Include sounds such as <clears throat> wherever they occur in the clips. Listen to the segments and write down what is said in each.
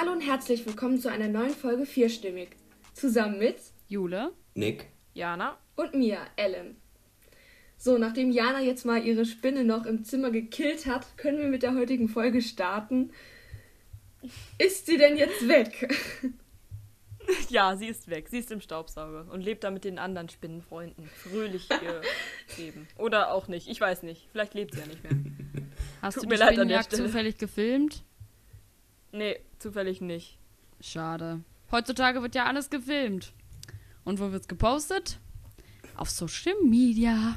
Hallo und herzlich willkommen zu einer neuen Folge Vierstimmig. Zusammen mit Jule, Nick, Jana und mir, Ellen. So, nachdem Jana jetzt mal ihre Spinne noch im Zimmer gekillt hat, können wir mit der heutigen Folge starten. Ist sie denn jetzt weg? <laughs> Ja, sie ist weg. Sie ist im Staubsauger und lebt da mit den anderen Spinnenfreunden. Fröhlich <laughs> ihr Leben. Oder auch nicht. Ich weiß nicht. Vielleicht lebt sie ja nicht mehr. <laughs> Hast Tut du mir die leid an der Spinnenjagd Stelle. zufällig gefilmt? Nee, zufällig nicht. Schade. Heutzutage wird ja alles gefilmt. Und wo wird's gepostet? Auf Social Media.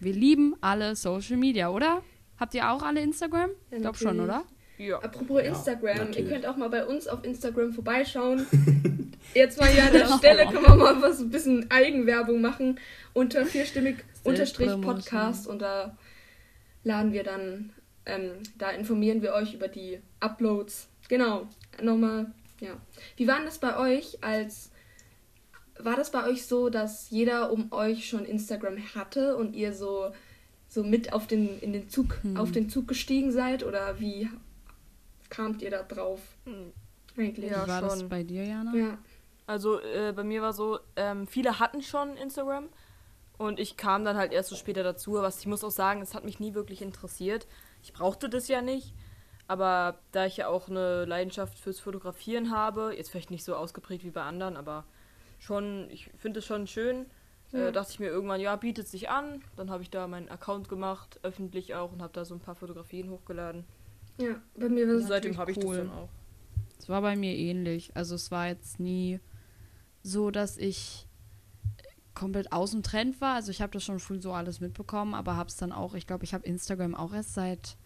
Wir lieben alle Social Media, oder? Habt ihr auch alle Instagram? Ja, Ich glaube schon, oder? Ja. Apropos Ja, Instagram, ihr natürlich. könnt auch mal bei uns auf Instagram vorbeischauen. <laughs> Jetzt mal hier an der Stelle können wir mal was ein bisschen Eigenwerbung machen. Unter vierstimmig unterstrich. Podcast und da laden wir dann, ähm, da informieren wir euch über die Uploads. Genau, nochmal, ja. Wie war denn das bei euch als war das bei euch so, dass jeder um euch schon Instagram hatte und ihr so, so mit auf den, in den Zug, Hm. auf den Zug gestiegen seid? Oder wie kamt ihr da drauf Hm. eigentlich? Ja, Wie war das schon. bei dir, Jana? Ja. Also äh, bei mir war so, ähm, viele hatten schon Instagram und ich kam dann halt erst so später dazu. Was ich muss auch sagen, es hat mich nie wirklich interessiert. Ich brauchte das ja nicht. Aber da ich ja auch eine Leidenschaft fürs Fotografieren habe, jetzt vielleicht nicht so ausgeprägt wie bei anderen, aber schon, ich finde es schon schön, Ja. äh, dachte ich mir irgendwann, ja, bietet sich an. Dann habe ich da meinen Account gemacht, öffentlich auch, und habe da so ein paar Fotografien hochgeladen. ja, bei mir war Und es seitdem habe ich cool. das dann auch. Es war bei mir ähnlich. Also es war jetzt nie so, dass ich komplett aus dem Trend war. Also ich habe das schon früh so alles mitbekommen, aber habe es dann auch, ich glaube, ich habe Instagram auch erst seit,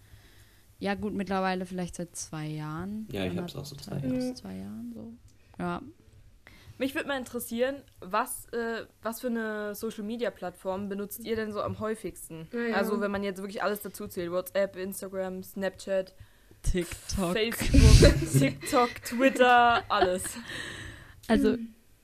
ja gut, mittlerweile vielleicht seit zwei Jahren. Ja, ich hab's auch so zwei Jahre. bis zwei Jahren so. Ja, Mich würde mal interessieren, was, äh, was für eine Social Media Plattform benutzt ihr denn so am häufigsten? Ja, ja. Also wenn man jetzt wirklich alles dazu zählt, WhatsApp, Instagram, Snapchat, TikTok. Facebook, <laughs> TikTok, Twitter, alles. Also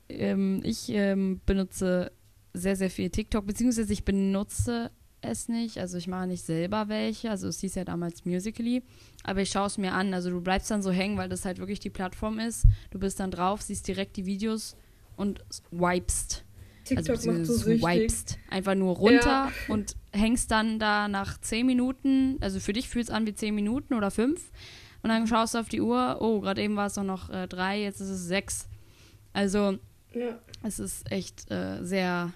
ähm, ich ähm, benutze sehr, sehr viel TikTok, beziehungsweise ich benutze es nicht. Also ich mache nicht selber welche. Also es hieß ja damals Musically. Aber ich schaue es mir an. Also du bleibst dann so hängen, weil das halt wirklich die Plattform ist. Du bist dann drauf, siehst direkt die Videos und wipest. TikTok also macht so süchtig. wipest einfach nur runter Ja. und hängst dann da nach 10 Minuten. Also für dich fühlt es an wie 10 Minuten oder 5. Und dann schaust du auf die Uhr. Oh, gerade eben war es doch noch äh, 3, jetzt ist es 6. Also Ja. es ist echt äh, sehr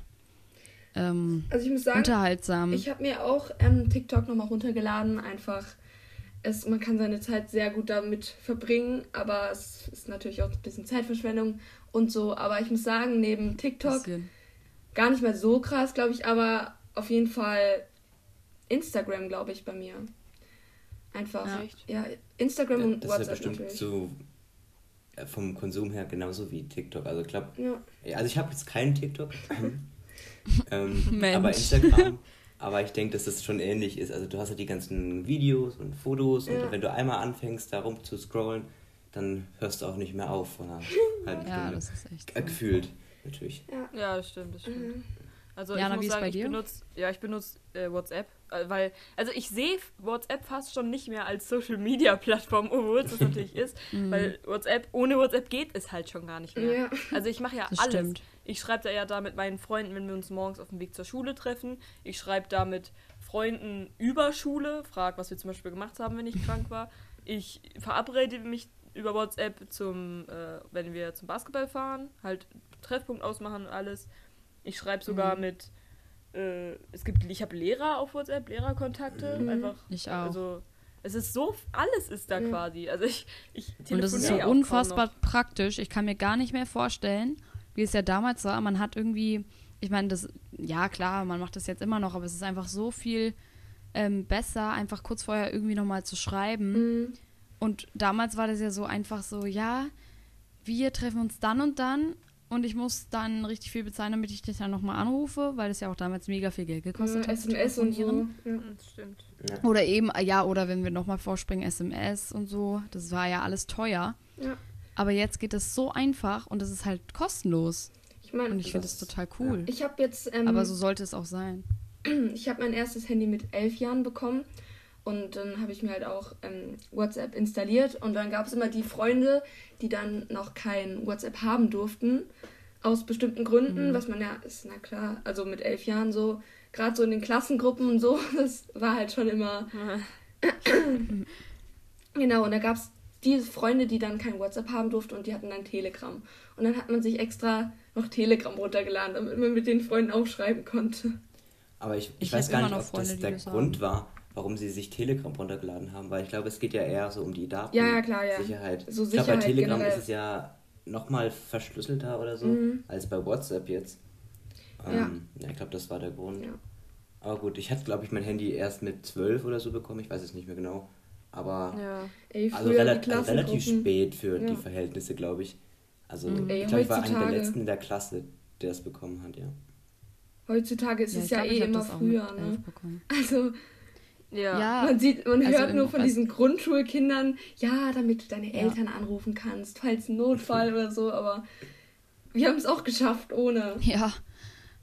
ähm, Also ich muss sagen, unterhaltsam. ich habe mir auch ähm, TikTok nochmal runtergeladen. Einfach, es, man kann seine Zeit sehr gut damit verbringen, aber es ist natürlich auch ein bisschen Zeitverschwendung und so. Aber ich muss sagen, neben TikTok Bisschen. gar nicht mehr so krass, glaube ich, aber auf jeden Fall Instagram, glaube ich, bei mir. Einfach. Ja. Ja, Instagram und das ist ja WhatsApp bestimmt natürlich. so äh, vom Konsum her genauso wie TikTok. Also ich glaube, Ja. also ich habe jetzt keinen TikTok, <laughs> <laughs> ähm, Mensch. aber Instagram. <laughs> Aber ich denke, dass das schon ähnlich ist. Also du hast ja die ganzen Videos und Fotos Ja. und wenn du einmal anfängst, da rum zu scrollen, dann hörst du auch nicht mehr auf von einer <laughs> halben Ja, Stunde. das ist echt. Äh, So. Gefühlt, natürlich. Ja, das stimmt, das stimmt. Mhm. Also Jana, ich muss sagen, bei ich benutze, ja, ich benutze äh, WhatsApp, äh, weil, also ich sehe WhatsApp fast schon nicht mehr als Social Media Plattform, obwohl es das natürlich ist, Mhm. weil WhatsApp, ohne WhatsApp geht es halt schon gar nicht mehr. Ja. Also ich mache ja Das alles. stimmt. Ich schreibe da ja da mit meinen Freunden, wenn wir uns morgens auf dem Weg zur Schule treffen. Ich schreibe da mit Freunden über Schule, frag, was wir zum Beispiel gemacht haben, wenn ich <laughs> krank war. Ich verabrede mich über WhatsApp zum, äh, wenn wir zum Basketball fahren, halt Treffpunkt ausmachen und alles. Ich schreibe sogar Mhm. mit, äh, es gibt, ich habe Lehrer auf WhatsApp, Lehrerkontakte, Mhm. einfach. Ich auch. Also es ist so, alles ist da Ja. quasi. Also ich, ich Und das ist so unfassbar praktisch. Ich kann mir gar nicht mehr vorstellen, wie es ja damals war. Man hat irgendwie, ich meine, das, ja klar, man macht das jetzt immer noch, aber es ist einfach so viel ähm, besser, einfach kurz vorher irgendwie nochmal zu schreiben. Mhm. Und damals war das ja so einfach so, ja, wir treffen uns dann und dann und ich muss dann richtig viel bezahlen, damit ich dich dann nochmal anrufe, weil es ja auch damals mega viel Geld gekostet Ja, hat. SMS und so. Ja. Das stimmt. Ja. Oder eben, ja, oder wenn wir nochmal vorspringen, SMS und so. Das war ja alles teuer. Ja. Aber jetzt geht es so einfach und es ist halt kostenlos. Ich meine, Und ich finde das total cool. ich habe jetzt ähm, Aber so sollte es auch sein. <clears throat> ich habe mein erstes Handy mit elf Jahren bekommen Und dann habe ich mir halt auch ähm, WhatsApp installiert und dann gab es immer die Freunde, die dann noch kein WhatsApp haben durften, aus bestimmten Gründen, Mhm. was man ja, ist na klar, also mit elf Jahren so, gerade so in den Klassengruppen und so, <laughs> das war halt schon immer <clears throat> Genau, und da gab es die Freunde, die dann kein WhatsApp haben durften und die hatten dann Telegram. Und dann hat man sich extra noch Telegram runtergeladen, damit man mit den Freunden auch schreiben konnte. Aber ich, ich, Ich weiß gar nicht, noch ob Freunde, das der das Grund haben. war, warum sie sich Telegram runtergeladen haben, weil ich glaube, es geht ja eher so um die Daten. Ja, ja, klar, ja. Sicherheit. So ich glaube, bei Sicherheit Telegram generell. ist es ja nochmal verschlüsselter oder so, Mhm. als bei WhatsApp jetzt. Ähm, ja. ich glaube, das war der Grund. Ja. Aber gut, ich hatte, glaube ich, mein Handy erst mit 12 oder so bekommen, ich weiß es nicht mehr genau. Aber Ja. Ey, also, früher rela die also relativ spät für Ja. die Verhältnisse, glaube ich. Also Mhm. Ey, ich glaube, ich war einer der letzten in der Klasse, der es bekommen hat, ja. Heutzutage ist es ich ja glaub, eh immer früher, ne? Also Ja. Ja, man sieht, man also hört nur von diesen Grundschulkindern, ja, damit du deine Ja. Eltern anrufen kannst, falls ein Notfall <laughs> oder so, aber wir haben es auch geschafft ohne. Ja,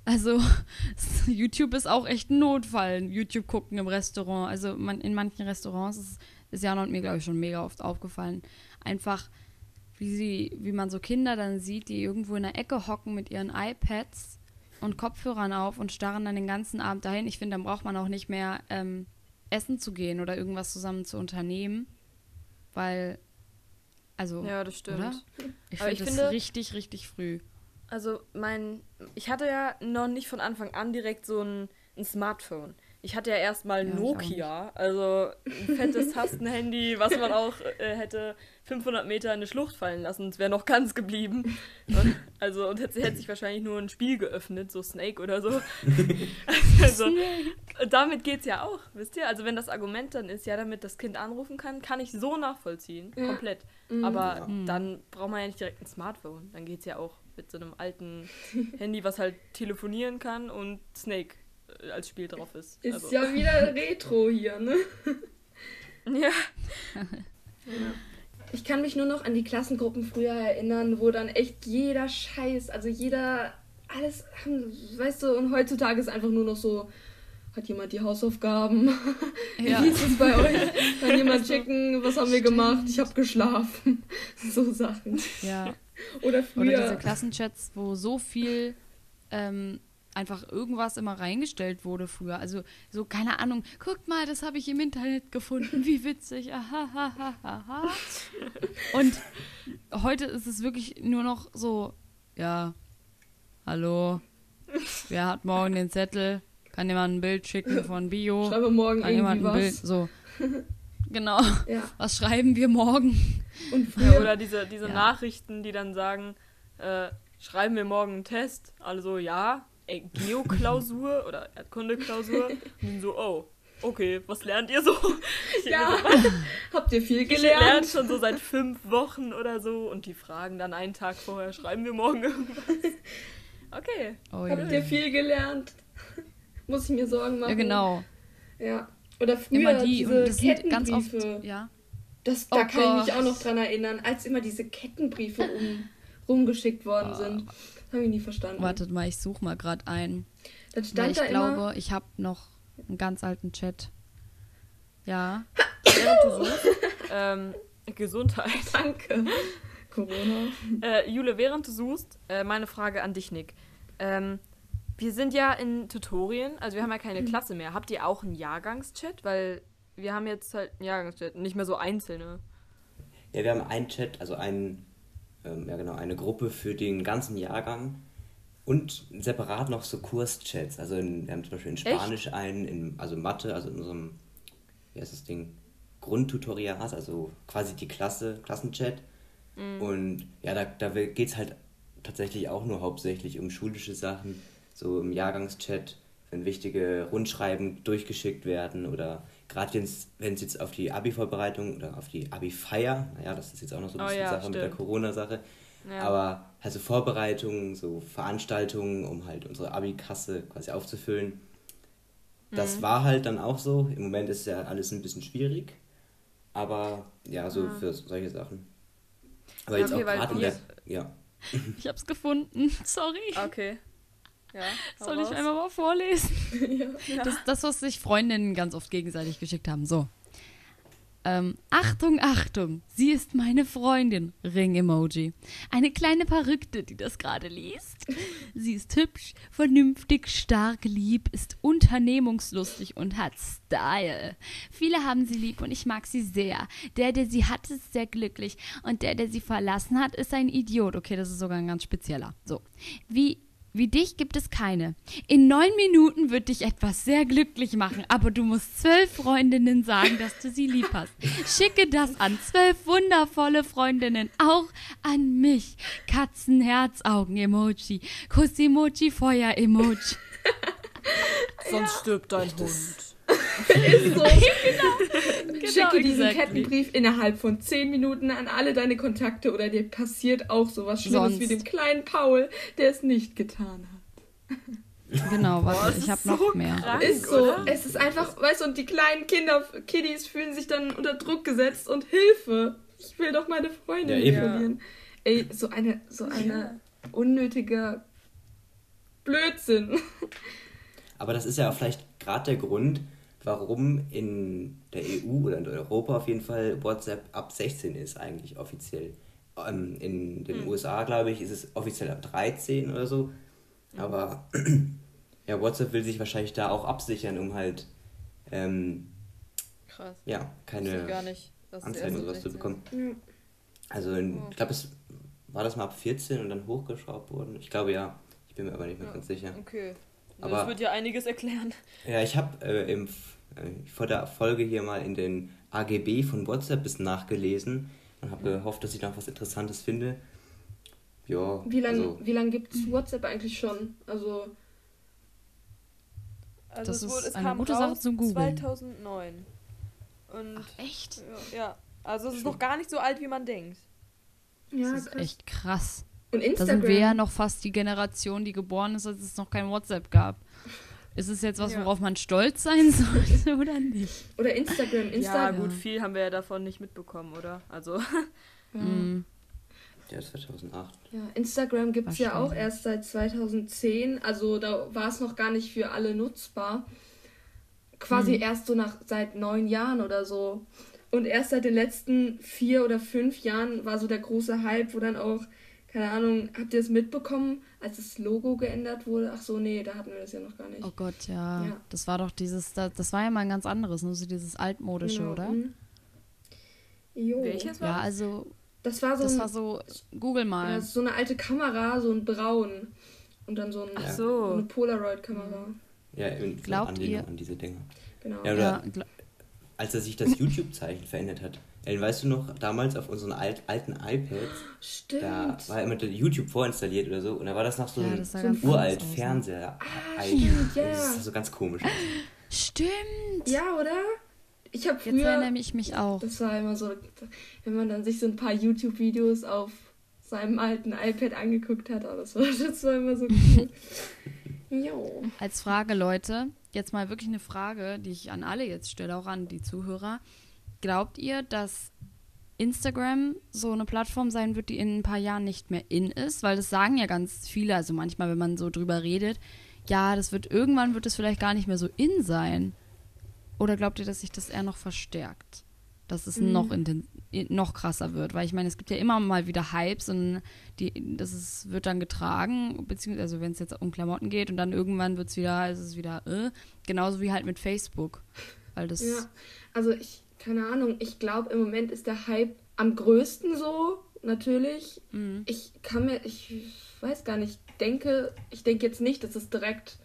also <laughs> YouTube ist auch echt ein Notfall. YouTube gucken im Restaurant. Also man, in manchen Restaurants ist, ist Jana und mir, glaube ich, schon mega oft aufgefallen. Einfach, wie, sie, wie man so Kinder dann sieht, die irgendwo in der Ecke hocken mit ihren iPads und Kopfhörern auf und starren dann den ganzen Abend dahin. Ich finde, dann braucht man auch nicht mehr ähm, essen zu gehen oder irgendwas zusammen zu unternehmen. Weil, also, ja, das stimmt. oder? <laughs> Ich, find ich das finde- richtig, richtig früh. Also mein, ich hatte ja noch nicht von Anfang an direkt so ein, ein Smartphone. Ich hatte ja erstmal Ja, Nokia, also ein fettes Tastenhandy, was man auch äh, hätte 500 Meter in eine Schlucht fallen lassen. Es wäre noch ganz geblieben. Und, also und hätte, hätte sich wahrscheinlich nur ein Spiel geöffnet, so Snake oder so. <laughs> also, und damit geht's ja auch, wisst ihr? Also wenn das Argument dann ist, ja, damit das Kind anrufen kann, kann ich so nachvollziehen, Ja. komplett. Mhm. Aber Ja. dann braucht man ja nicht direkt ein Smartphone. Dann geht's ja auch mit so einem alten <laughs> Handy, was halt telefonieren kann und Snake als Spiel drauf ist. Ist Also, ja wieder <laughs> Retro hier, ne? <laughs> ja. Ich kann mich nur noch an die Klassengruppen früher erinnern, wo dann echt jeder Scheiß, also jeder, alles, haben- weißt du, und heutzutage ist einfach nur noch so, hat jemand die Hausaufgaben? Ja. Wie ist es bei <laughs> euch? Kann jemand checken, was haben wir gemacht? Ich habe geschlafen. So Sachen. Ja. Oder Oder früher. diese Klassenchats, wo so viel ähm, einfach irgendwas immer reingestellt wurde früher. Also so, keine Ahnung, guckt mal, das habe ich im Internet gefunden, wie witzig. Aha, ha, ha, ha, ha. Und heute ist es wirklich nur noch so, ja, hallo, wer hat morgen den Zettel? Kann jemand ein Bild schicken von Bio? Schreibe morgen Kann jemand irgendwie ein Bild? was. So. <laughs> Genau. Ja. Was schreiben wir morgen? Und <laughs> ja. Oder diese, diese Ja. Nachrichten, die dann sagen, äh, schreiben wir morgen einen Test? Also ja, Geoklausur oder Erdkundeklausur. Und dann so, oh, okay, was lernt ihr so? Ich ja. so, Habt ihr viel Ich gelernt? lerne schon so seit fünf Wochen oder so und die fragen dann einen Tag vorher, schreiben wir morgen irgendwas. Okay. Oh, Habt ihr viel gelernt? Muss ich mir Sorgen machen? ja, genau. Ja. Oder früher Immer die. diese Und das sind ganz oft. Kettenbriefe. Ja. Das, Oh da kann ich mich Gott. auch noch dran erinnern, als immer diese Kettenbriefe um, rumgeschickt worden Ah. sind. Das habe ich nie verstanden. Wartet mal, ich suche mal gerade ein. Dann stand ich da glaube, immer. ich habe noch einen ganz alten Chat. Ja. Während du suchst, <laughs> ähm, Gesundheit. <laughs> Danke. Corona. Äh, Jule, während du suchst, äh, meine Frage an dich, Nick. Ähm, wir sind ja in Tutorien, also wir haben ja keine Klasse mehr. Habt ihr auch einen Jahrgangschat? Weil wir haben jetzt halt einen Jahrgangschat, nicht mehr so einzelne. Ja, wir haben einen Chat, also einen, ähm, ja genau, eine Gruppe für den ganzen Jahrgang und separat noch so Kurschats. Also in, wir haben zum Beispiel in Spanisch einen, in, also Mathe, also in unserem, wie heißt das Ding, Grundtutoriat, also quasi die Klasse, Klassenchat. Und ja, da, da geht es halt tatsächlich auch nur hauptsächlich um schulische Sachen, so im Jahrgangschat, wenn wichtige Rundschreiben durchgeschickt werden oder gerade wenn es jetzt auf die Abi-Vorbereitung oder auf die Abi-Feier, naja, das ist jetzt auch noch so ein Oh bisschen ja, Sache mit der stimmt. Corona-Sache, Ja. aber also Vorbereitungen, so Veranstaltungen, um halt unsere Abi-Kasse quasi aufzufüllen. Das war halt dann auch so. Im Moment ist ja alles ein bisschen schwierig, aber ja, so für solche Sachen. Aber Ja, jetzt okay, auch gerade in wir- der, ja. <laughs> Ich hab's gefunden. <laughs> Sorry. Okay. Ja, Soll ich einmal mal vorlesen? <laughs> ja. Das, das, was sich Freundinnen ganz oft gegenseitig geschickt haben. So. Ähm, Achtung, Achtung, sie ist meine Freundin. Ring-Emoji. Eine kleine Verrückte, die das gerade liest. Sie ist hübsch, vernünftig, stark, lieb, ist unternehmungslustig und hat Style. Viele haben sie lieb und ich mag sie sehr. Der, der sie hat, ist sehr glücklich. Und der, der sie verlassen hat, ist ein Idiot. Okay, das ist sogar ein ganz spezieller. So. Wie wie dich gibt es keine. In neun Minuten wird dich etwas sehr glücklich machen, aber du musst zwölf Freundinnen sagen, dass du sie lieb hast. Schicke das an zwölf wundervolle Freundinnen, auch an mich. Katzen, Herzaugen, Emoji. Kuss-Emoji, Feuer-Emoji. <laughs> Sonst stirbt dein Hund. <laughs> Ist so. <laughs> Schicke diesen exactly. Kettenbrief innerhalb von 10 Minuten an alle deine Kontakte oder dir passiert auch sowas Schlimmes Sonst. wie dem kleinen Paul, der es nicht getan hat. <laughs> Genau, Boah, warte, das ich habe ist noch so mehr. krank, Ist so. oder? Es ist einfach, weißt du, und die kleinen Kinder, Kiddies fühlen sich dann unter Druck gesetzt und Hilfe. Ich will doch meine Freundin Ja, verlieren. Ey, so eine, so eine unnötige Blödsinn. Aber das ist ja auch vielleicht gerade der Grund, warum in der EU oder in Europa auf jeden Fall WhatsApp ab 16 ist eigentlich offiziell. Ähm, in den USA, glaube ich, ist es offiziell ab 13 oder so. Aber <clears throat> ja, WhatsApp will sich wahrscheinlich da auch absichern, um halt ähm, Krass. ja, keine gar nicht. Anzeigen oder sowas zu 16 bekommen. Ja. Also in, Oh. ich glaube, es war das mal ab 14 und dann hochgeschraubt worden. Ich glaube ja. Ich bin mir aber nicht mehr Ja. ganz sicher. Okay. Aber- das wird ja einiges erklären. Ja, ich habe äh, im vor der Folge hier mal in den AGB von WhatsApp bisschen nachgelesen und habe gehofft, dass ich noch was Interessantes finde. Ja, Wie lange also, wie lang gibt es WhatsApp eigentlich schon? Also, Also Das es wurde, ist es eine kam gute raus Sache zum Googeln. 2009. Und Echt? ja, also es ist noch gar nicht so alt, wie man denkt. ja, Das ist krass. echt krass. Und Da Instagram. sind wir ja noch fast die Generation, die geboren ist, als es noch kein WhatsApp gab. Ist es jetzt was, Ja. worauf man stolz sein sollte <laughs> oder nicht? Oder Instagram. Ja, Insta gut, Ja. viel haben wir ja davon nicht mitbekommen, oder? Also, <laughs> Ja. Mm. ja, 2008. Ja, Instagram gibt es ja auch erst seit 2010. Also da war es noch gar nicht für alle nutzbar. Quasi Hm. erst so nach seit neun Jahren oder so. Und erst seit den letzten vier oder fünf Jahren war so der große Hype, wo dann auch, keine Ahnung, habt ihr es mitbekommen, als das Logo geändert wurde? Ach so, nee, da hatten wir das ja noch gar nicht. Oh Gott, ja. Ja. Das war doch dieses, das, das war ja mal ein ganz anderes, nur so dieses altmodische, Genau, oder? mhm. Jo. welches war Ja, das? also Das war so, das ein, war so, google ja, mal. so eine alte Kamera, so ein Braun. Und dann so, ein, Ach so eine so. Polaroid-Kamera. Ja, in Glaubt Anlehnung ihr- an diese Dinger. Genau. Ja, oder Ja, als er sich das <laughs> YouTube-Zeichen verändert hat. Ellen, weißt du noch, damals auf unseren alt, alten iPads, Stimmt. da war immer der YouTube vorinstalliert oder so und da war das noch so Ja, ein so ein uralt aus? Fernseher. stimmt, ja. Das sah so ganz komisch. Stimmt. Ja, oder? Ich habe Jetzt früher. erinnere ich mich auch. Das war immer so, wenn man dann sich so ein paar YouTube-Videos auf seinem alten iPad angeguckt hat, aber das war, <laughs> das war immer so cool. <laughs> jo. Als Frage, Leute, jetzt mal wirklich eine Frage, die ich an alle jetzt stelle, auch an die Zuhörer. Glaubt ihr, dass Instagram so eine Plattform sein wird, die in ein paar Jahren nicht mehr in ist? Weil das sagen ja ganz viele, also manchmal, wenn man so drüber redet, ja, das wird irgendwann wird es vielleicht gar nicht mehr so in sein. Oder glaubt ihr, dass sich das eher noch verstärkt? Dass es Mhm. noch, noch krasser wird? Weil ich meine, es gibt ja immer mal wieder Hypes und die, das ist, wird dann getragen, beziehungsweise also wenn es jetzt um Klamotten geht und dann irgendwann wird es wieder, ist es wieder, äh, genauso wie halt mit Facebook. Weil das, Ja. Also ich, keine Ahnung, ich glaube im Moment ist der Hype am größten so, natürlich. Mhm. Ich kann mir, ich weiß gar nicht, ich denke, ich denke jetzt nicht, dass es direkt,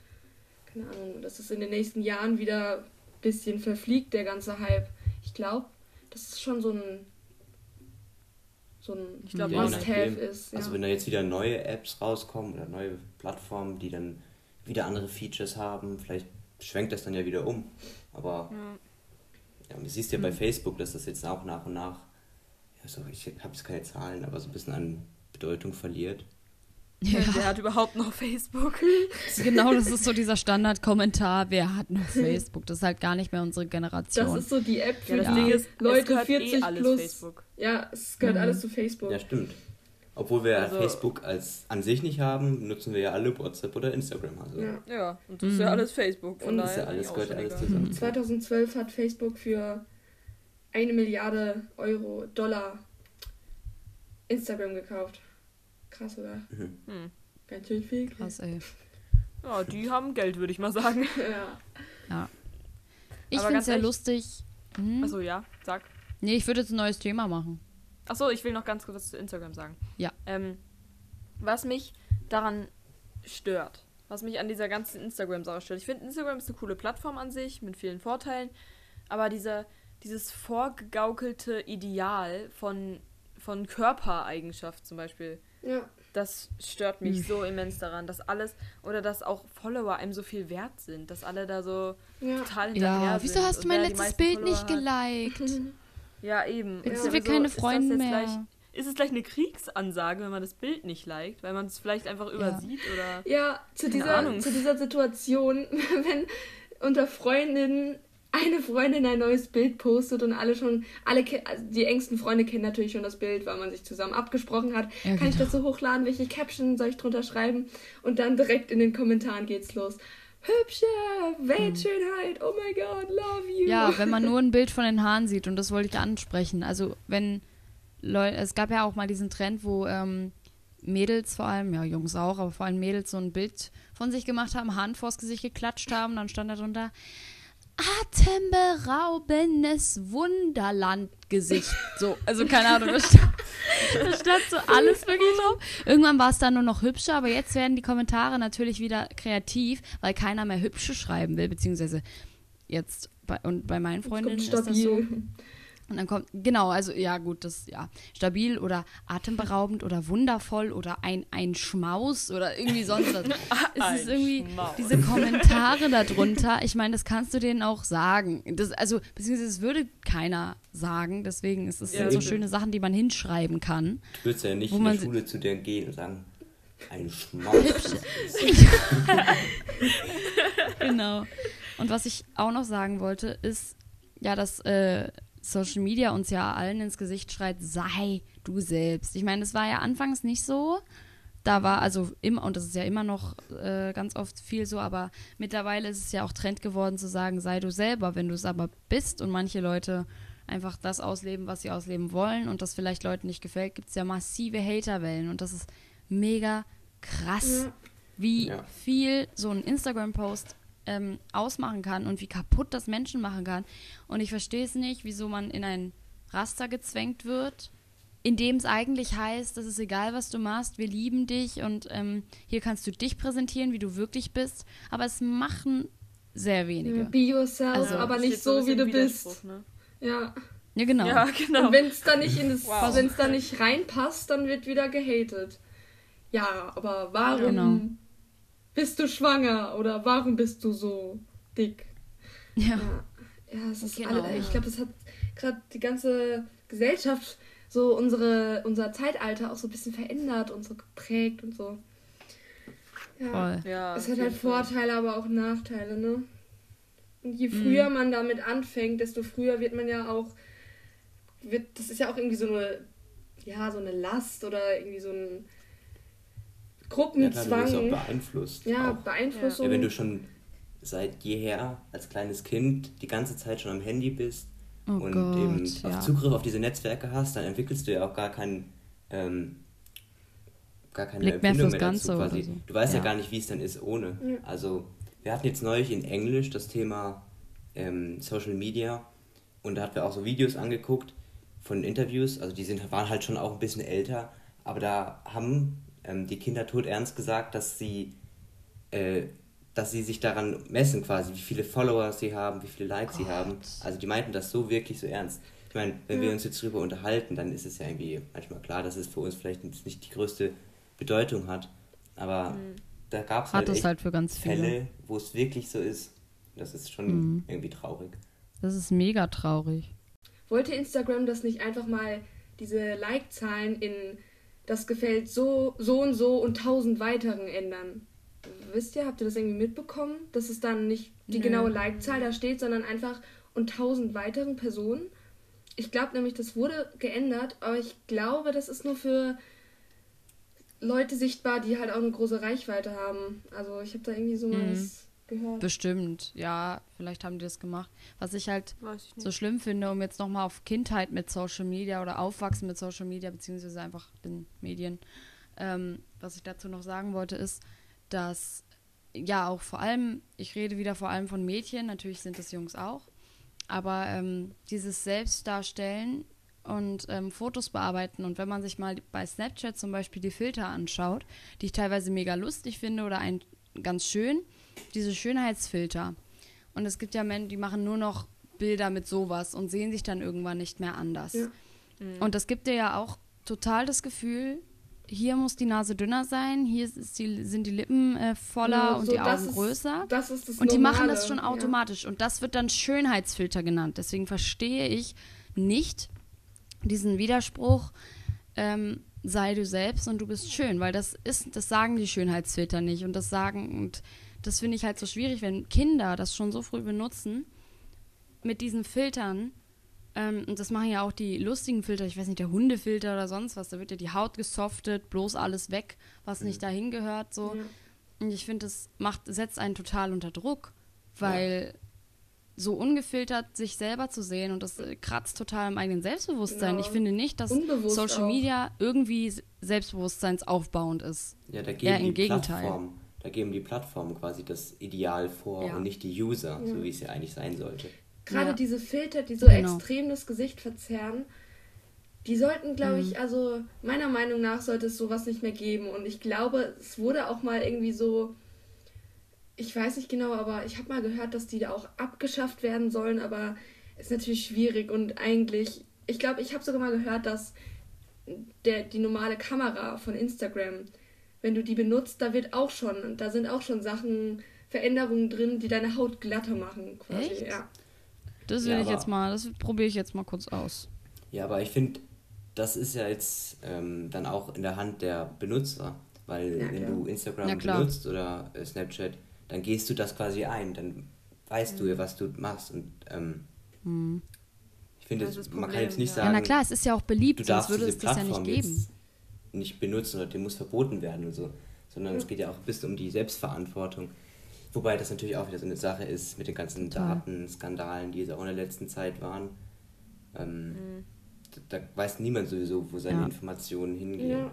keine Ahnung, dass es in den nächsten Jahren wieder ein bisschen verfliegt, der ganze Hype. Ich glaube, das ist schon so ein so ein Ich glaub, Ja, je Must-Have ist. Ja. Also wenn da jetzt wieder neue Apps rauskommen oder neue Plattformen, die dann wieder andere Features haben, vielleicht schwenkt das dann ja wieder um. Aber Ja. Ja, du siehst ja bei Facebook, dass das jetzt auch nach und nach, ja, so, ich habe jetzt keine Zahlen, aber so ein bisschen an Bedeutung verliert. ja, Wer hat überhaupt noch Facebook? genau, das ist so dieser Standardkommentar, wer hat noch Facebook? Das ist halt gar nicht mehr unsere das Generation. ist so die App für Ja, das die Ding ist, es Leute gehört 40 eh alles plus. Facebook. Ja, es gehört Mhm. alles zu Facebook. Ja, stimmt. Obwohl wir Also- Facebook als an sich nicht haben, nutzen wir ja alle WhatsApp oder Instagram. Also Ja. Ja, und das ist ja alles Facebook. Von Und daher ist ja alles, ich gehört alles zusammen. 2012 hat Facebook für eine Milliarde Euro, Dollar Instagram gekauft. Krass, oder? Hm. Ganz schön viel. Geld. Krass, ey. Ja, die haben Geld, würde ich mal sagen. <laughs> Ja. Ich Aber finde es sehr lustig. Hm? Achso, ja, sag. Nee, ich würde jetzt ein neues Thema machen. Achso, ich will noch ganz kurz was zu Instagram sagen. Ja. Ähm, was mich daran stört, was mich an dieser ganzen Instagram-Sache stört. Ich finde, Instagram ist eine coole Plattform an sich mit vielen Vorteilen, aber dieser, dieses vorgegaukelte Ideal von, von Körpereigenschaft zum Beispiel, Ja. das stört mich so immens daran, dass alles oder dass auch Follower einem so viel wert sind, dass alle da so Ja. total hinterher Ja, sind. wieso hast du mein letztes Bild Follower nicht hat- geliked? <laughs> Ja, eben. Jetzt sind wir sowieso keine ist das Freunde jetzt mehr. Gleich, ist es gleich eine Kriegsansage, wenn man das Bild nicht liked, weil man es vielleicht einfach übersieht oder. Ja, zu dieser, Ahnung. zu dieser Situation, <laughs> wenn unter Freundinnen eine Freundin ein neues Bild postet und alle schon, alle, also die engsten Freunde kennen natürlich schon das Bild, weil man sich zusammen abgesprochen hat. Ja, Kann ich genau. das so hochladen? Welche Caption soll ich drunter schreiben? Und dann direkt in den Kommentaren geht's los. Hübsche Weltschönheit, oh my god, love you. Hm. Ja, wenn man nur ein Bild von den Haaren sieht und das wollte ich ansprechen. Also wenn Leute, es gab ja auch mal diesen Trend, wo ähm, Mädels vor allem, ja Jungs auch, aber vor allem Mädels so ein Bild von sich gemacht haben, Hand vors Gesicht geklatscht haben, dann stand da drunter atemberaubendes Wunderlandgesicht. So, also keine Ahnung, da stand, da stand so alles wirklich drauf. Irgendwann war es dann nur noch hübscher, aber jetzt werden die Kommentare natürlich wieder kreativ, weil keiner mehr hübsche schreiben will, beziehungsweise jetzt bei, und bei meinen Freundinnen ist das so. Und dann kommt, genau, also ja gut, das, ja, stabil oder atemberaubend oder wundervoll oder ein, ein Schmaus oder irgendwie sonst was. <laughs> es Ein ist irgendwie Schmaus. diese Kommentare darunter, ich meine, das kannst du denen auch sagen. Das, also, beziehungsweise es würde keiner sagen, deswegen ist es Ja, sind so eben. schöne Sachen, die man hinschreiben kann. Du würdest ja nicht Wo in der si- Schule zu dir gehen und sagen, ein Schmaus. <laughs> Genau. Und was ich auch noch sagen wollte, ist, ja, dass äh, Social Media uns ja allen ins Gesicht schreit, sei du selbst. Ich meine, das war ja anfangs nicht so. Da war also immer, und das ist ja immer noch äh, ganz oft viel so, aber mittlerweile ist es ja auch Trend geworden zu sagen, sei du selber. Wenn du es aber bist und manche Leute einfach das ausleben, was sie ausleben wollen und das vielleicht Leuten nicht gefällt, gibt es ja massive Haterwellen und das ist mega krass, Ja. wie Ja. viel so ein Instagram-Post ähm, ausmachen kann und wie kaputt das Menschen machen kann. Und ich verstehe es nicht, wieso man in ein Raster gezwängt wird, in dem es eigentlich heißt, es ist egal, was du machst, wir lieben dich und ähm, hier kannst du dich präsentieren, wie du wirklich bist. Aber es machen sehr wenige. Be yourself, Also, aber nicht so wie du bist. Ne? Ja. Ja, genau. Ja, genau. Und wenn es da nicht in das, Wow. wenn es da nicht reinpasst, dann wird wieder gehatet. Ja, aber warum Genau. Bist du schwanger oder warum bist du so dick? Ja. Ja, ja es ist Genau. alle, ich glaube, das hat gerade die ganze Gesellschaft, so unsere, unser Zeitalter auch so ein bisschen verändert und so geprägt und so. Ja. Voll. Ja, Es hat halt. Vorteile, aber auch Nachteile, ne? Und je Mhm. früher man damit anfängt, desto früher wird man ja auch, wird, das ist ja auch irgendwie so eine, ja, so eine Last oder irgendwie so ein Ja, klar, du auch Gruppenzwang. beeinflusst. Ja, auch. Beeinflussung. Ja, wenn du schon seit jeher als kleines Kind die ganze Zeit schon am Handy bist Oh und Gott, eben ja. auf Zugriff auf diese Netzwerke hast, dann entwickelst du ja auch gar keinen ähm, gar keine Blick mehr Empfindung mehr Ganze dazu quasi. so. Du weißt ja. Ja. gar nicht, wie es dann ist ohne. Ja. Also wir hatten jetzt neulich in Englisch das Thema ähm, Social Media und da hatten wir auch so Videos angeguckt von Interviews, also die sind, waren halt schon auch ein bisschen älter, aber da haben ähm, die Kinder tot ernst gesagt, dass sie äh, dass sie sich daran messen quasi, wie viele Follower sie haben, wie viele Likes sie haben. Also die meinten das so wirklich so ernst. Ich meine, wenn wir Ja. uns jetzt drüber unterhalten, dann ist es ja irgendwie manchmal klar, dass es für uns vielleicht nicht die größte Bedeutung hat. Aber da gab es halt, es echt halt für ganz viele. Fälle, wo es wirklich so ist. Das ist schon Mhm. irgendwie traurig. Das ist mega traurig. Wollte Instagram das nicht einfach mal, diese Like-Zahlen in das gefällt so, so und so und tausend weiteren ändern? Wisst ihr, habt ihr das irgendwie mitbekommen? Dass es dann nicht die Nö. genaue Like-Zahl da steht, sondern einfach und tausend weiteren Personen? Ich glaube nämlich, das wurde geändert, aber ich glaube, das ist nur für Leute sichtbar, die halt auch eine große Reichweite haben. Also ich habe da irgendwie so mal Mhm. was gehört. Bestimmt, ja, vielleicht haben die das gemacht. Was ich halt ich so schlimm finde, um jetzt nochmal auf Kindheit mit Social Media oder Aufwachsen mit Social Media, beziehungsweise einfach den Medien, ähm, was ich dazu noch sagen wollte, ist, dass ja auch vor allem, ich rede wieder vor allem von Mädchen, natürlich sind es Jungs auch, aber ähm, dieses Selbstdarstellen und ähm, Fotos bearbeiten und wenn man sich mal bei Snapchat zum Beispiel die Filter anschaut, die ich teilweise mega lustig finde oder ein, ganz schön, diese Schönheitsfilter. Und es gibt ja Menschen, die machen nur noch Bilder mit sowas und sehen sich dann irgendwann nicht mehr anders. Ja. Und das gibt dir ja auch total das Gefühl, hier muss die Nase dünner sein, hier ist die, sind die Lippen äh, voller Ja, und so, die das Augen ist- größer. Das ist das Und die machen das schon ja. automatisch. Und das wird dann Schönheitsfilter genannt. Deswegen verstehe ich nicht diesen Widerspruch, ähm, sei du selbst und du bist schön, weil das ist, das sagen die Schönheitsfilter nicht. Und das sagen, und das finde ich halt so schwierig, wenn Kinder das schon so früh benutzen, mit diesen Filtern, ähm, und das machen ja auch die lustigen Filter, ich weiß nicht, der Hundefilter oder sonst was, da wird ja die Haut gesoftet, bloß alles weg, was nicht dahin gehört, so. Ja. Und ich finde, das macht, setzt einen total unter Druck, weil so ungefiltert sich selber zu sehen und das äh, kratzt total am eigenen Selbstbewusstsein. Genau. Ich finde nicht, dass Unbewusst Social auch. Media irgendwie selbstbewusstseinsaufbauend ist. Ja, da Eher geben im die Gegenteil. Plattformen, da geben die Plattformen quasi das Ideal vor Ja. und nicht die User, so wie es ja eigentlich sein sollte. Gerade Ja. diese Filter, die so Genau. extrem das Gesicht verzerren, die sollten, glaube Mhm. ich, also meiner Meinung nach sollte es sowas nicht mehr geben. Und ich glaube, es wurde auch mal irgendwie so, ich weiß nicht genau, aber ich habe mal gehört, dass die da auch abgeschafft werden sollen, aber ist natürlich schwierig und eigentlich, ich glaube, ich habe sogar mal gehört, dass der, die normale Kamera von Instagram, wenn du die benutzt, da wird auch schon, da sind auch schon Sachen, Veränderungen drin, die deine Haut glatter machen, quasi. Echt? Ja. Das will Ja, ich jetzt mal, das probiere ich jetzt mal kurz aus. Ja, aber ich finde, das ist ja jetzt ähm, dann auch in der Hand der Benutzer, weil Ja, wenn du Instagram benutzt oder äh, Snapchat, dann gehst du das quasi ein, dann weißt Mhm. du ja, was du machst und ähm, ich finde, man kann jetzt nicht ja. Ja, sagen, na klar, es ist ja auch beliebt, sonst darfst würde diese es das ja nicht Plattform geben. jetzt nicht benutzen oder dir muss verboten werden und so, sondern es geht ja auch ein bisschen um die Selbstverantwortung. Wobei das natürlich auch wieder so eine Sache ist mit den ganzen. Datenskandalen, die es auch in der letzten Zeit waren. Ähm, Mhm. da, da weiß niemand sowieso, wo seine Ja. Informationen hingehen. Ja.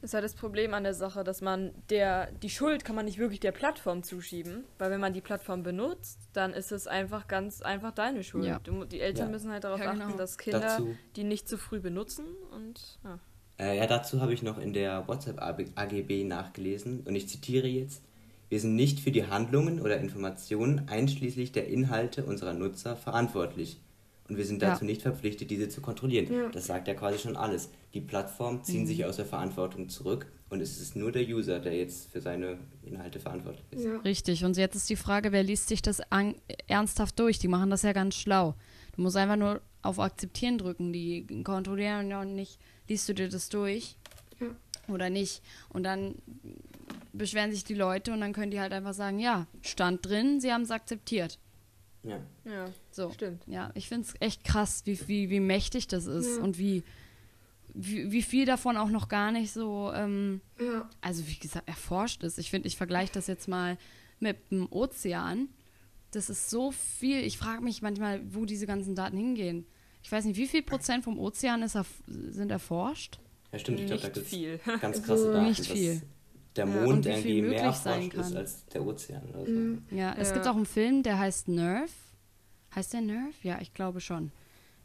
Das ist halt das Problem an der Sache, dass man der, die Schuld kann man nicht wirklich der Plattform zuschieben, weil wenn man die Plattform benutzt, dann ist es einfach ganz einfach deine Schuld. Ja. Du, die Eltern Ja. müssen halt darauf Ja, genau. achten, dass Kinder Dazu- die nicht zu früh benutzen und ja. Äh, ja, dazu habe ich noch in der WhatsApp-AGB nachgelesen und ich zitiere jetzt. Wir sind nicht für die Handlungen oder Informationen einschließlich der Inhalte unserer Nutzer verantwortlich. Und wir sind Ja. dazu nicht verpflichtet, diese zu kontrollieren. Ja. Das sagt ja quasi schon alles. Die Plattformen ziehen Mhm. sich aus der Verantwortung zurück und es ist nur der User, der jetzt für seine Inhalte verantwortlich ist. Ja. Richtig, und jetzt ist die Frage, wer liest sich das an, ernsthaft durch? Die machen das ja ganz schlau. Du musst einfach nur auf Akzeptieren drücken, die kontrollieren ja nicht, liest du dir das durch Ja. oder nicht. Und dann beschweren sich die Leute und dann können die halt einfach sagen, ja, stand drin, sie haben es akzeptiert. Ja. Ja, So. stimmt. Ja, ich finde es echt krass, wie, wie, wie mächtig das ist Ja. und wie, wie, wie viel davon auch noch gar nicht so, ähm, Ja. also wie gesagt, erforscht ist. Ich finde, ich vergleiche das jetzt mal mit dem Ozean. Das ist so viel. Ich frage mich manchmal, wo diese ganzen Daten hingehen. Ich weiß nicht, wie viel Prozent vom Ozean ist erf sind erforscht? Ja, stimmt, ich glaube, da gibt viel. es ganz Also krasse Daten, nicht dass viel. der Ja, Mond viel irgendwie mehr möglich sein erforscht ist kann. als der Ozean oder so. Mhm. Ja, es Ja. gibt auch einen Film, der heißt Nerve. Heißt der Nerve? Ja, ich glaube schon.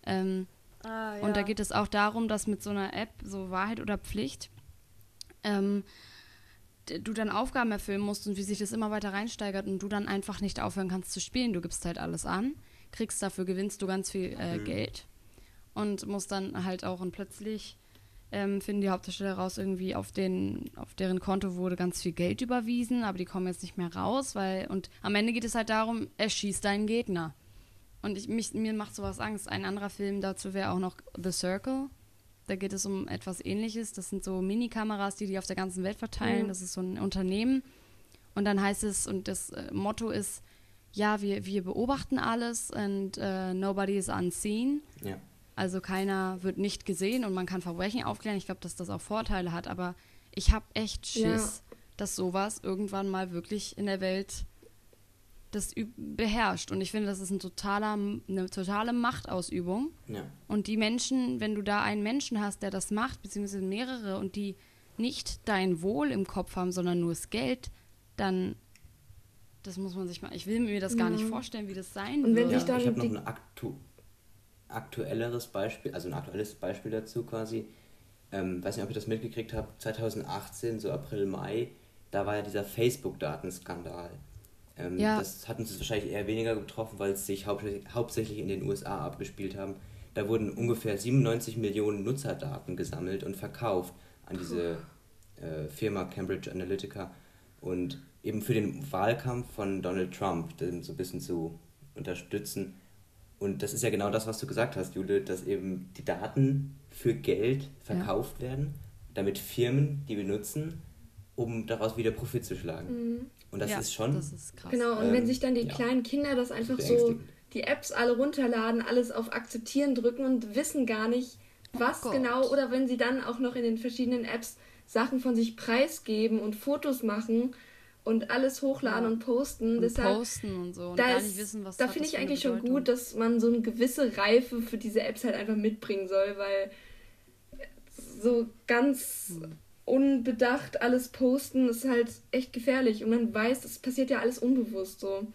Ähm, Ah, ja. Und da geht es auch darum, dass mit so einer App, so Wahrheit oder Pflicht, ähm, du dann Aufgaben erfüllen musst und wie sich das immer weiter reinsteigert und du dann einfach nicht aufhören kannst zu spielen. Du gibst halt alles an, kriegst dafür, gewinnst du ganz viel äh, Geld und musst dann halt auch und plötzlich ähm, finden die Hauptdarsteller raus, irgendwie auf, den, auf deren Konto wurde ganz viel Geld überwiesen, aber die kommen jetzt nicht mehr raus, weil, und am Ende geht es halt darum, erschieß deinen Gegner. Und ich, mich, mir macht sowas Angst. Ein anderer Film dazu wäre auch noch The Circle. Da geht es um etwas ähnliches. Das sind so Mini-Kameras, die die auf der ganzen Welt verteilen. Mhm. Das ist so ein Unternehmen. Und dann heißt es, und das äh, Motto ist, ja, wir, wir beobachten alles und äh, nobody is unseen. Ja. Also keiner wird nicht gesehen und man kann Verbrechen aufklären. Ich glaube, dass das auch Vorteile hat, aber ich habe echt Schiss, Ja. dass sowas irgendwann mal wirklich in der Welt das üb- beherrscht. Und ich finde, das ist ein totaler, eine totale Machtausübung. Ja. Und die Menschen, wenn du da einen Menschen hast, der das macht, beziehungsweise mehrere, und die nicht dein Wohl im Kopf haben, sondern nur das Geld, dann, das muss man sich mal, ich will mir das gar nicht vorstellen, wie das sein Und wenn wird. sich Ja, dann ich habe noch ein aktu aktuelleres Beispiel, also ein aktuelles Beispiel dazu quasi. Ähm, weiß nicht, ob ihr das mitgekriegt habt, 2018, so April, Mai, da war ja dieser Facebook-Datenskandal. Ähm, Ja. Das hat uns wahrscheinlich eher weniger getroffen, weil es sich hauptsächlich, hauptsächlich in den USA abgespielt haben. Da wurden ungefähr 97 Millionen Nutzerdaten gesammelt und verkauft an diese äh, Firma Cambridge Analytica und eben für den Wahlkampf von Donald Trump, den so ein bisschen zu unterstützen. Und das ist ja genau das, was du gesagt hast, Jule, dass eben die Daten für Geld verkauft werden, damit Firmen die benutzen, um daraus wieder Profit zu schlagen. Und das ja, ist schon Das ist krass. Genau, und Ähm, wenn sich dann die ja. kleinen Kinder das einfach so, die Apps alle runterladen, alles auf Akzeptieren drücken und wissen gar nicht, was Gott. genau, oder wenn sie dann auch noch in den verschiedenen Apps Sachen von sich preisgeben und Fotos machen und alles hochladen Ja. und posten. und Deshalb, posten und so und da, gar ist, nicht wissen, was da finde ich eigentlich schon gut, dass man so eine gewisse Reife für diese Apps halt einfach mitbringen soll, weil so ganz Hm. unbedacht alles posten ist halt echt gefährlich und man weiß, das passiert ja alles unbewusst so.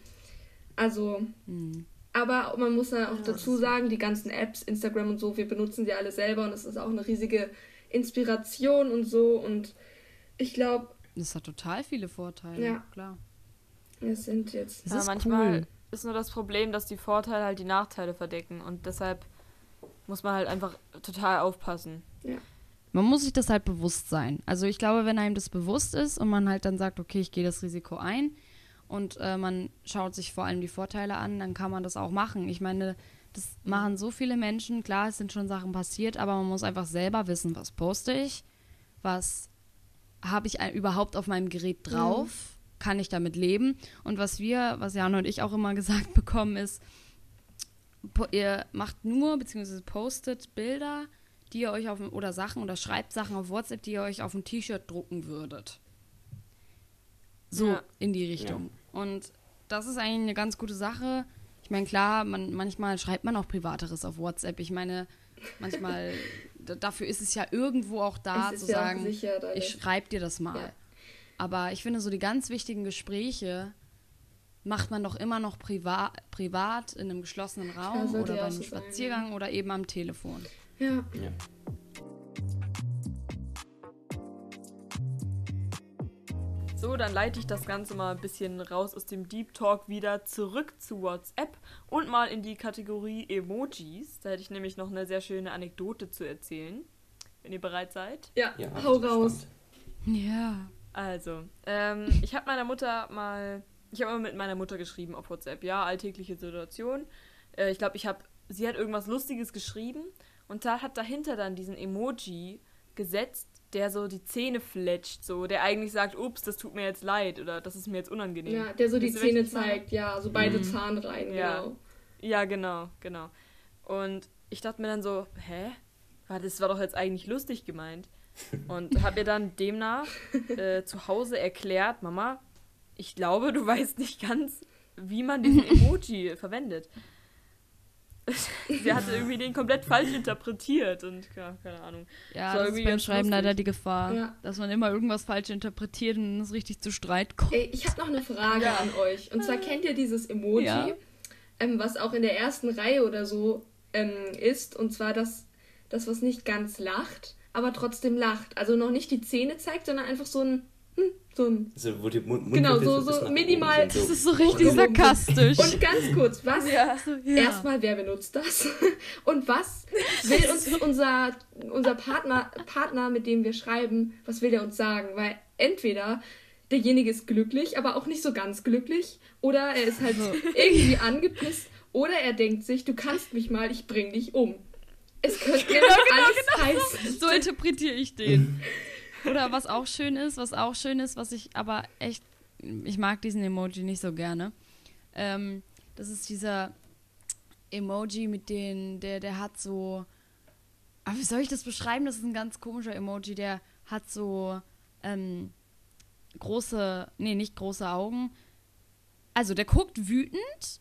Also, Hm. aber man muss ja auch dazu sagen, die ganzen Apps, Instagram und so, wir benutzen sie alle selber und es ist auch eine riesige Inspiration und so und ich glaube, Das hat total viele Vorteile, Ja. klar. es sind jetzt Das ja, ist manchmal cool. ist nur das Problem, dass die Vorteile halt die Nachteile verdecken und deshalb muss man halt einfach total aufpassen. Man muss sich das halt bewusst sein. Also ich glaube, wenn einem das bewusst ist und man halt dann sagt, okay, ich gehe das Risiko ein und äh, man schaut sich vor allem die Vorteile an, dann kann man das auch machen. Ich meine, das machen so viele Menschen. Klar, es sind schon Sachen passiert, aber man muss einfach selber wissen, was poste ich, was habe ich ein- überhaupt auf meinem Gerät drauf, kann ich damit leben. Und was wir, was Jan und ich auch immer <laughs> gesagt bekommen, ist, ihr macht nur bzw. postet Bilder, die ihr euch auf oder Sachen oder schreibt Sachen auf WhatsApp, die ihr euch auf ein T-Shirt drucken würdet. So Ja. in die Richtung. Und das ist eigentlich eine ganz gute Sache. Ich meine, klar, man, manchmal schreibt man auch Privateres auf WhatsApp. Ich meine, manchmal, dafür ist es ja irgendwo auch da, Es zu ja sagen, sicher, ich schreibe dir das mal. Ja. Aber ich finde, so die ganz wichtigen Gespräche macht man doch immer noch priva privat in einem geschlossenen Raum oder ja bei auch einem so sein, Spaziergang oder eben am Telefon. ja. So, dann leite ich das Ganze mal ein bisschen raus aus dem Deep Talk wieder zurück zu WhatsApp und mal in die Kategorie Emojis. Da hätte ich nämlich noch eine sehr schöne Anekdote zu erzählen, wenn ihr bereit seid. Ja, Ja, hau raus. Ja. Also, ähm, ich habe meiner Mutter mal, ich habe immer mit meiner Mutter geschrieben auf WhatsApp, ja, alltägliche Situation. Äh, ich glaube, ich habe, sie hat irgendwas Lustiges geschrieben und da hat dahinter dann diesen Emoji gesetzt, der so die Zähne fletscht, so, der eigentlich sagt, ups, das tut mir jetzt leid oder das ist mir jetzt unangenehm. Ja, der so die welchen Zähne zeigt, ja, so beide Zahnreihen, Ja. genau. Ja, genau, genau. Und ich dachte mir dann so, hä? Das war doch jetzt eigentlich lustig gemeint. Und <laughs> habe ihr dann demnach äh, zu Hause erklärt, Mama, ich glaube, du weißt nicht ganz, wie man diesen <laughs> Emoji verwendet. <laughs> Sie hatte irgendwie den komplett falsch interpretiert und ja, keine Ahnung. Ja, So das ist beim Schreiben lustig. leider die Gefahr, Ja. dass man immer irgendwas falsch interpretiert und es richtig zu Streit kommt. Ey, ich habe noch eine Frage an euch. Und zwar kennt ihr dieses Emoji, Ja. ähm, was auch in der ersten Reihe oder so ähm, ist. Und zwar das, das, was nicht ganz lacht, aber trotzdem lacht. Also noch nicht die Zähne zeigt, sondern einfach so ein, so ein. Also, wo die Mund Genau, so- so minimal- sind, Das ist so richtig Hochgehoben. sarkastisch. Und ganz kurz, was? Ja. ja. Erstmal, wer benutzt das? <laughs> Und was will uns unser, unser Partner, Partner, mit dem wir schreiben, was will der uns sagen? Weil entweder derjenige ist glücklich, aber auch nicht so ganz glücklich, oder er ist halt irgendwie angepisst, oder er denkt sich, du kannst mich mal, ich bring dich um. Es könnte genau, alles heißen. So interpretiere ich den. <laughs> Oder was auch schön ist, was auch schön ist, was ich aber echt, ich mag diesen Emoji nicht so gerne. Ähm, das ist dieser Emoji mit den, der, der hat so, ah, wie soll ich das beschreiben? Das ist ein ganz komischer Emoji, der hat so ähm, große, nee, nicht große Augen. Also der guckt wütend,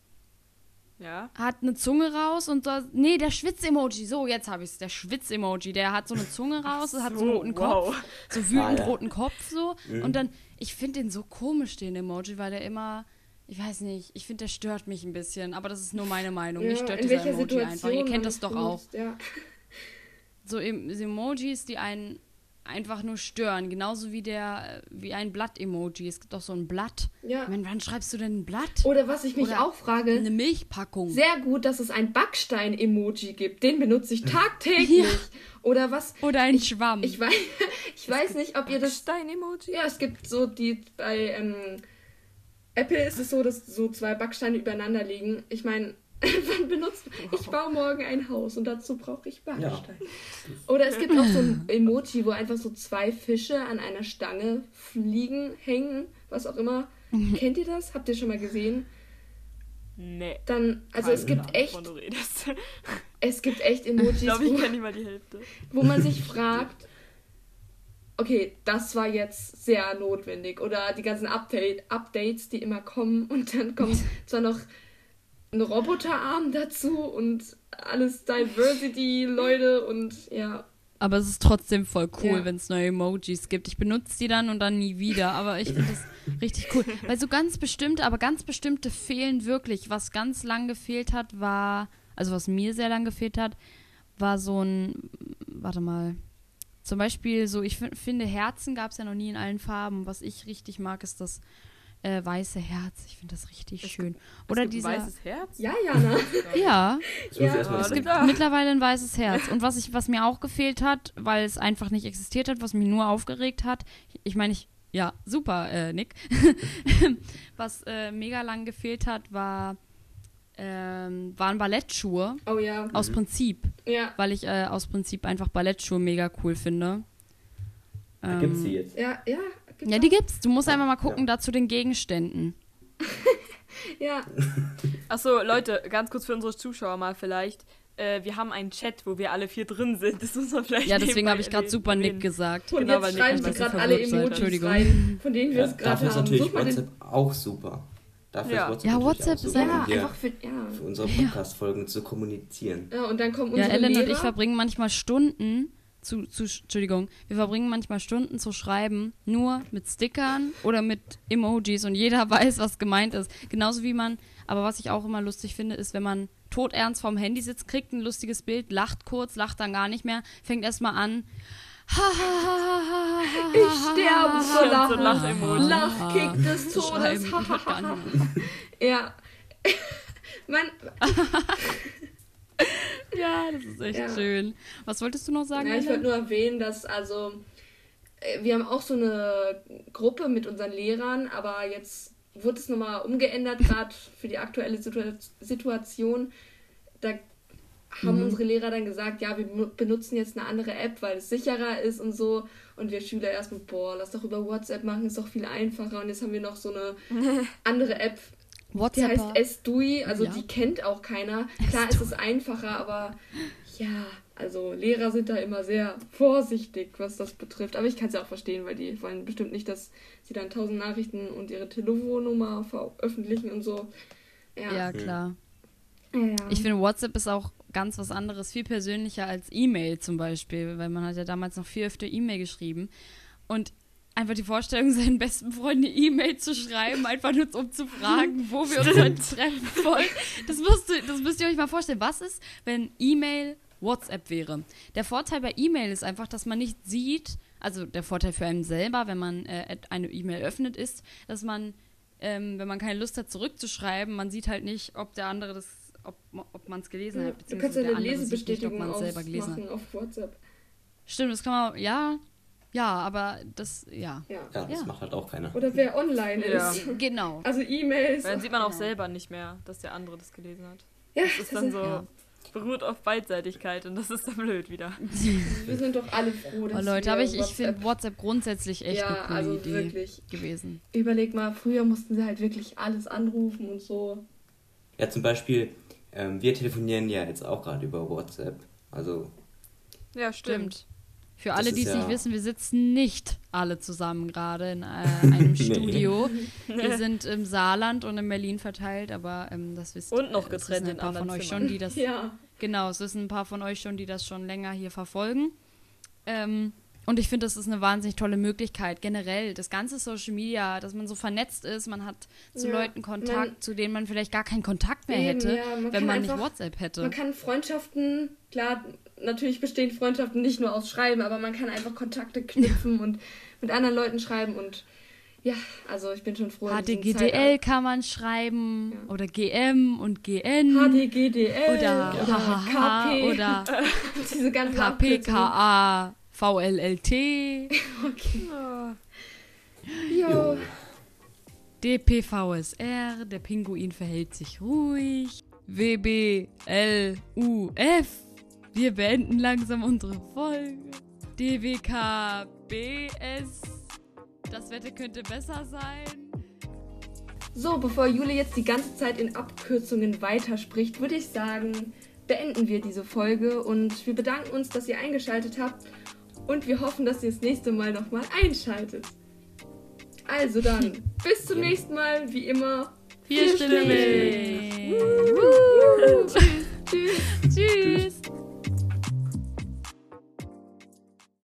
Ja. hat eine Zunge raus und so, nee, der Schwitz-Emoji, so, jetzt habe ich es, der Schwitz-Emoji, der hat so eine Zunge raus, hat so einen roten wow. Kopf, so wütend Ah, ja. roten Kopf so und dann, ich finde den so komisch, den Emoji, weil der immer, ich weiß nicht, ich finde, der stört mich ein bisschen, aber das ist nur meine Meinung, mich stört dieser Emoji einfach, ihr Situation kennt das doch auch. Ja. So em- Emojis, die einen einfach nur stören, genauso wie der, wie ein Blatt-Emoji, es gibt doch so ein Blatt. Ja. Ich meine, wann schreibst du denn ein Blatt? Oder was ich mich Oder auch frage, Eine Milchpackung. sehr gut, dass es ein Backstein-Emoji gibt. Den benutze ich tagtäglich. Oder was? Oder ein Schwamm. Ich <laughs> weiß, ich weiß nicht, ob ihr das. Stein-Emoji? Ja, es gibt so die bei ähm, Apple ist es so, dass so zwei Backsteine übereinander liegen. Ich meine, wann <laughs> benutzt ich baue morgen ein Haus und dazu brauche ich Backstein. Oder es gibt auch so ein <laughs> Emoji, wo einfach so zwei Fische an einer Stange fliegen, hängen, was auch immer. Kennt ihr das? Habt ihr schon mal gesehen? Nee. Dann, also <laughs> es gibt echt, Wovon du redest. es gibt echt Ich Emojis, glaube, ich wo, kenne nicht mal die Hälfte. wo man sich fragt, okay, das war jetzt sehr notwendig. Oder die ganzen Update, Updates, die immer kommen und dann kommt zwar noch ein Roboterarm dazu und alles Diversity-Leute und ja. Aber es ist trotzdem voll cool, Ja. wenn es neue Emojis gibt. Ich benutze die dann und dann nie wieder. Aber ich finde das richtig cool. <laughs> Weil so ganz bestimmte, aber ganz bestimmte fehlen wirklich. Was ganz lang gefehlt hat, war, also was mir sehr lang gefehlt hat, war so ein, warte mal. Zum Beispiel so, ich fin- finde Herzen gab es ja noch nie in allen Farben. Was ich richtig mag, ist das äh, weiße Herz. Ich finde das richtig schön. Oder es gibt dieser. ein weißes Herz? Ja, Jana. Ja, <laughs> muss Ja. Es es gibt klar. mittlerweile ein weißes Herz. Und was, ich, was mir auch gefehlt hat, weil es einfach nicht existiert hat, was mich nur aufgeregt hat, ich meine, ich, ja, super, äh, Nick. <laughs> was äh, mega lang gefehlt hat, war, ähm, waren Ballettschuhe. Oh ja. Aus Prinzip. Ja. Weil ich äh, aus Prinzip einfach Ballettschuhe mega cool finde. Da gibt's Ähm, sie jetzt. Ja, ja. Gibt's Ja, die gibt's. Du musst Ja, einfach mal gucken ja. da zu den Gegenständen. <laughs> Ja. <laughs> Achso, Leute, ganz kurz für unsere Zuschauer mal vielleicht. Äh, wir haben einen Chat, wo wir alle vier drin sind. Das muss man vielleicht Ja, deswegen habe ich gerade super Nick gesagt. Und Genau, weil jetzt schreiben sie gerade alle. Emojis Entschuldigung. rein, von denen wir Ja, es gerade dafür ist haben. natürlich Such WhatsApp auch super. Dafür Ja. ist WhatsApp Ja, WhatsApp auch ist super, Ja, hier einfach für. Ja. für unsere Podcast-Folgen zu kommunizieren. ja, und dann kommen Ja, unsere Ellen und Lehrer. ich verbringen manchmal Stunden zu, zu, Entschuldigung, wir verbringen manchmal Stunden zu schreiben, nur mit Stickern oder mit Emojis und jeder <laughs> weiß, was gemeint ist. Genauso wie man, aber was ich auch immer lustig finde, ist, wenn man todernst vorm Handy sitzt, kriegt ein lustiges Bild, lacht kurz, lacht dann gar nicht mehr, fängt erstmal an. <laughs> Ich sterbe vor Lachen. Lach-Emoji. Lachkick des Todes. <laughs> ja. Man, <laughs> Ja, das ist echt Ja. schön. Was wolltest du noch sagen? ja, ich wollte nur erwähnen, dass also äh, wir haben auch so eine Gruppe mit unseren Lehrern, aber jetzt wurde es nochmal umgeändert, <laughs> gerade für die aktuelle Situa Situation. Da haben unsere Lehrer dann gesagt, ja, wir benu- benutzen jetzt eine andere App, weil es sicherer ist und so. Und wir Schüler erstmal, boah, lass doch über WhatsApp machen, ist doch viel einfacher. Und jetzt haben wir noch so eine <laughs> andere App, die WhatsApp. heißt Estui, also Ja. die kennt auch keiner. Klar ist es einfacher, aber ja, also Lehrer sind da immer sehr vorsichtig, was das betrifft. Aber ich kann es ja auch verstehen, weil die wollen bestimmt nicht, dass sie dann tausend Nachrichten und ihre Telefonnummer veröffentlichen und so. Ja, Ja, klar. ja. Ich finde, WhatsApp ist auch ganz was anderes, viel persönlicher als E-Mail zum Beispiel, weil man hat ja damals noch viel öfter E-Mail geschrieben. Und einfach die Vorstellung, <laughs> seinen besten Freunden eine E-Mail zu schreiben, einfach nur um zu fragen, wo wir uns heute treffen wollen. Das müsst, ihr, das müsst ihr euch mal vorstellen. Was ist, wenn E-Mail WhatsApp wäre? Der Vorteil bei E-Mail ist einfach, dass man nicht sieht, also der Vorteil für einen selber, wenn man äh, eine E-Mail öffnet, ist, dass man, ähm, wenn man keine Lust hat, zurückzuschreiben, man sieht halt nicht, ob der andere das, ob, ob man es gelesen Ja, hat, du kannst ja eine sieht nicht, ob Lesebestätigung man es selber gelesen hat. auf WhatsApp. Stimmt, das kann man, ja, ja, aber das, ja. Ja. Ja, das Ja. macht halt auch keiner. Oder wer online Ja. ist. <laughs> Genau. Also E-Mails. Dann sieht man auch Ja. selber nicht mehr, dass der andere das gelesen hat. Ja, Das ist dann so, Ja. beruht auf Beidseitigkeit und das ist dann blöd wieder. <laughs> Wir sind doch alle froh, dass Oh, Leute, wir aber ich, ich WhatsApp- finde WhatsApp grundsätzlich echt ja, eine coole also Idee wirklich. gewesen. Überleg mal, früher mussten sie halt wirklich alles anrufen und so. Ja, zum Beispiel, ähm, wir telefonieren ja jetzt auch gerade über WhatsApp. Also, Ja, stimmt. Für alle, die es ja- nicht wissen, wir sitzen nicht alle zusammen gerade in äh, <laughs> einem Nee. Studio. Wir sind im Saarland und in Berlin verteilt, aber ähm, das wisst Und noch äh, getrennt wissen ein in paar von anderen euch Zimmern. schon, die das Ja. Genau, es wissen ein paar von euch schon, die das schon länger hier verfolgen. Ähm, und ich finde, das ist eine wahnsinnig tolle Möglichkeit. Generell, das ganze Social Media, dass man so vernetzt ist, man hat zu Ja, Leuten Kontakt, man- zu denen man vielleicht gar keinen Kontakt mehr Eben, hätte, ja, man wenn man nicht einfach- WhatsApp hätte. Man kann Freundschaften, klar, natürlich bestehen Freundschaften nicht nur aus Schreiben, aber man kann einfach Kontakte knüpfen und mit anderen Leuten schreiben und ja, also ich bin schon froh. HDGDL kann man schreiben Ja. oder GM und GN HDGDL oder oder HHH KP oder diese ganzen KP, Abkürzungen. KA, VLLT, <laughs> Jo. DPVSR, der Pinguin verhält sich ruhig. WBLUF, wir beenden langsam unsere Folge. DWKBS, das Wetter könnte besser sein. So, bevor Jule jetzt die ganze Zeit in Abkürzungen weiterspricht, würde ich sagen, beenden wir diese Folge und wir bedanken uns, dass ihr eingeschaltet habt und wir hoffen, dass ihr das nächste Mal nochmal einschaltet. Also dann, <laughs> bis zum nächsten Mal, wie immer. Vierstimmig. Vierstimmig. <laughs> Tschüss. Tschüss.